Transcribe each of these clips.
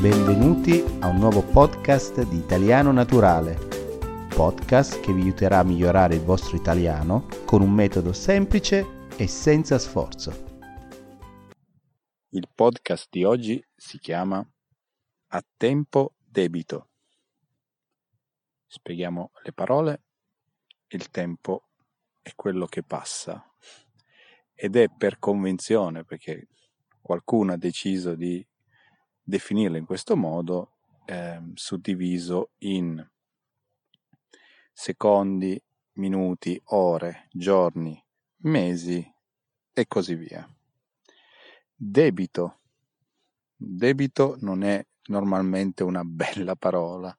Benvenuti a un nuovo podcast di Italiano Naturale, podcast che vi aiuterà a migliorare il vostro italiano con un metodo semplice e senza sforzo. Il podcast di oggi si chiama A tempo debito. Spieghiamo le parole. Il tempo è quello che passa ed è per convenzione, perché qualcuno ha deciso di definirlo in questo modo, eh, suddiviso in secondi, minuti, ore, giorni, mesi e così via. Debito. Debito non è normalmente una bella parola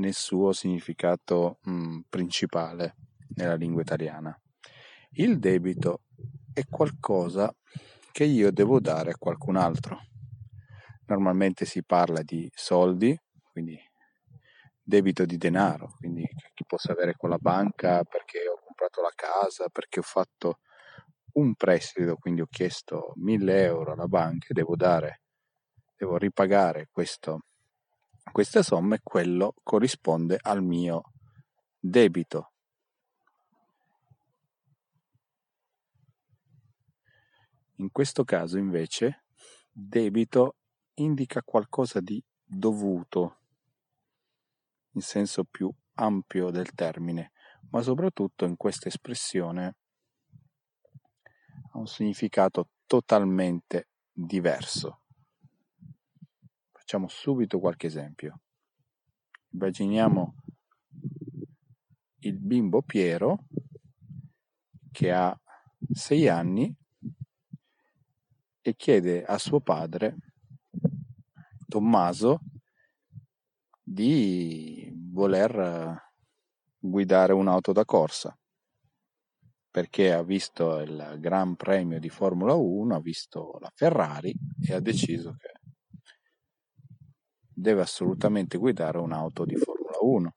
nel suo significato mh, principale nella lingua italiana. Il debito è qualcosa che io devo dare a qualcun altro. Normalmente si parla di soldi, quindi debito di denaro, quindi che posso avere con la banca perché ho comprato la casa, perché ho fatto un prestito, quindi ho chiesto 1000 euro alla banca e devo dare, devo ripagare questo, questa somma e quello corrisponde al mio debito. In questo caso invece debito indica qualcosa di dovuto in senso più ampio del termine, ma soprattutto in questa espressione ha un significato totalmente diverso. Facciamo subito qualche esempio. Immaginiamo il bimbo Piero che ha sei anni e chiede a suo padre Tommaso di voler guidare un'auto da corsa perché ha visto il Gran Premio di Formula 1, ha visto la Ferrari e ha deciso che deve assolutamente guidare un'auto di Formula 1.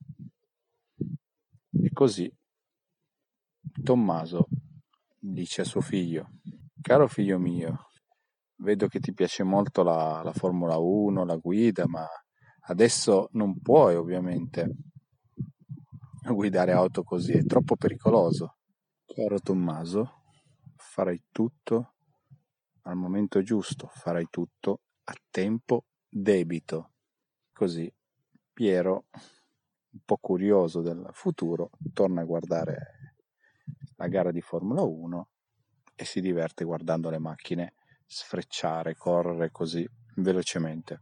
E così Tommaso dice a suo figlio, caro figlio mio, vedo che ti piace molto la, la Formula 1, la guida, ma adesso non puoi ovviamente guidare auto così, è troppo pericoloso Caro Tommaso, farai tutto al momento giusto, farai tutto a tempo debito. Così Piero, un po' curioso del futuro, torna a guardare la gara di Formula 1 e si diverte guardando le macchine sfrecciare, correre così velocemente.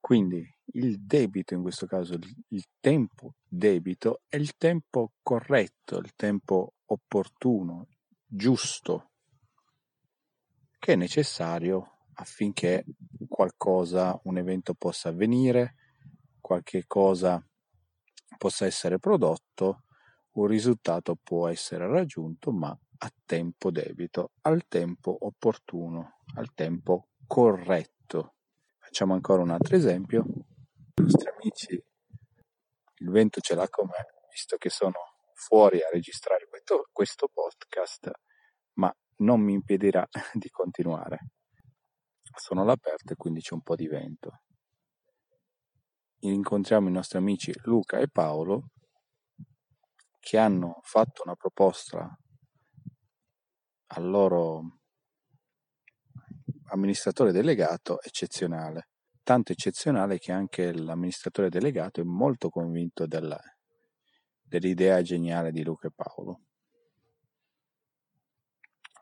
Quindi il debito, in questo caso il, tempo debito, è il tempo corretto, il tempo opportuno, giusto, che è necessario affinché qualcosa, un evento possa avvenire, qualche cosa possa essere prodotto, un risultato può essere raggiunto, ma a tempo debito, al tempo opportuno, al tempo corretto. Facciamo ancora un altro esempio. I nostri amici, il vento ce l'ha con me, visto che sono fuori a registrare questo, questo podcast, ma non mi impedirà di continuare. Sono all'aperto e quindi c'è un po' di vento. Incontriamo i nostri amici Luca e Paolo che hanno fatto una proposta al loro amministratore delegato eccezionale, tanto eccezionale che anche l'amministratore delegato è molto convinto della, dell'idea geniale di Luca e Paolo.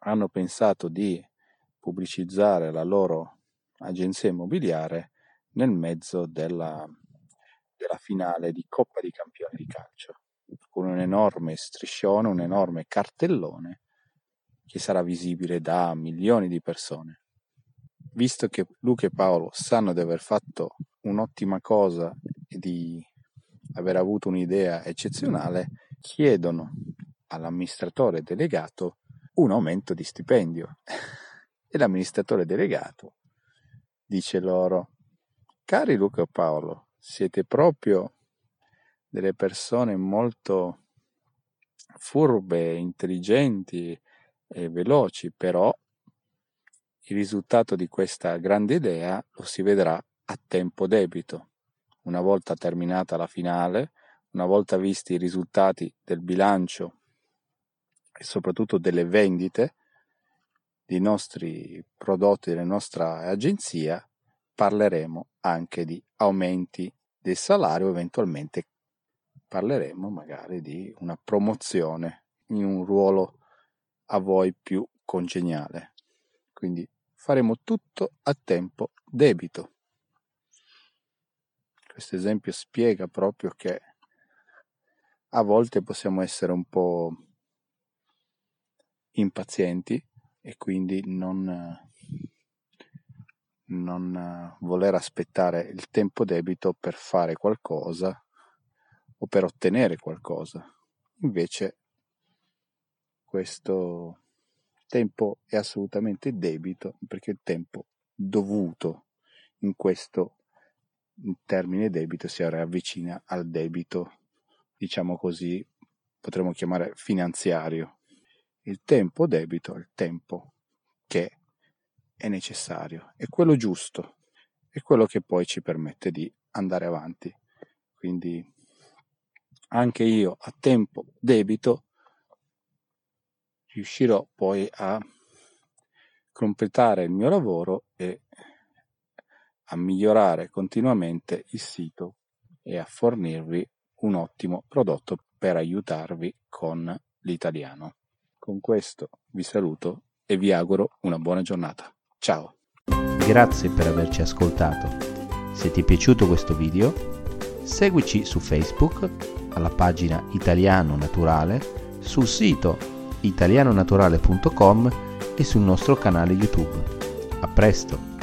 Hanno pensato di pubblicizzare la loro agenzia immobiliare nel mezzo della, della finale di Coppa di Campioni di calcio, con un enorme striscione, un enorme cartellone che sarà visibile da milioni di persone visto che Luca e Paolo sanno di aver fatto un'ottima cosa e di aver avuto un'idea eccezionale, chiedono all'amministratore delegato un aumento di stipendio. e l'amministratore delegato dice loro, cari Luca e Paolo, siete proprio delle persone molto furbe, intelligenti e veloci, però il risultato di questa grande idea lo si vedrà a tempo debito. Una volta terminata la finale, una volta visti i risultati del bilancio e soprattutto delle vendite dei nostri prodotti della nostra agenzia, parleremo anche di aumenti del salario, eventualmente parleremo magari di una promozione in un ruolo a voi più congeniale. Quindi faremo tutto a tempo debito. Questo esempio spiega proprio che a volte possiamo essere un po' impazienti e quindi non, non voler aspettare il tempo debito per fare qualcosa o per ottenere qualcosa. Invece questo tempo è assolutamente debito perché il tempo dovuto in questo termine debito si avvicina al debito, diciamo così, potremmo chiamare finanziario. Il tempo debito è il tempo che è necessario, è quello giusto, è quello che poi ci permette di andare avanti. Quindi anche io a tempo debito riuscirò poi a completare il mio lavoro e a migliorare continuamente il sito e a fornirvi un ottimo prodotto per aiutarvi con l'italiano. Con questo vi saluto e vi auguro una buona giornata. Ciao! Grazie per averci ascoltato. Se ti è piaciuto questo video, seguici su Facebook alla pagina Italiano Naturale, sul sito italianonaturale.com e sul nostro canale YouTube. A presto!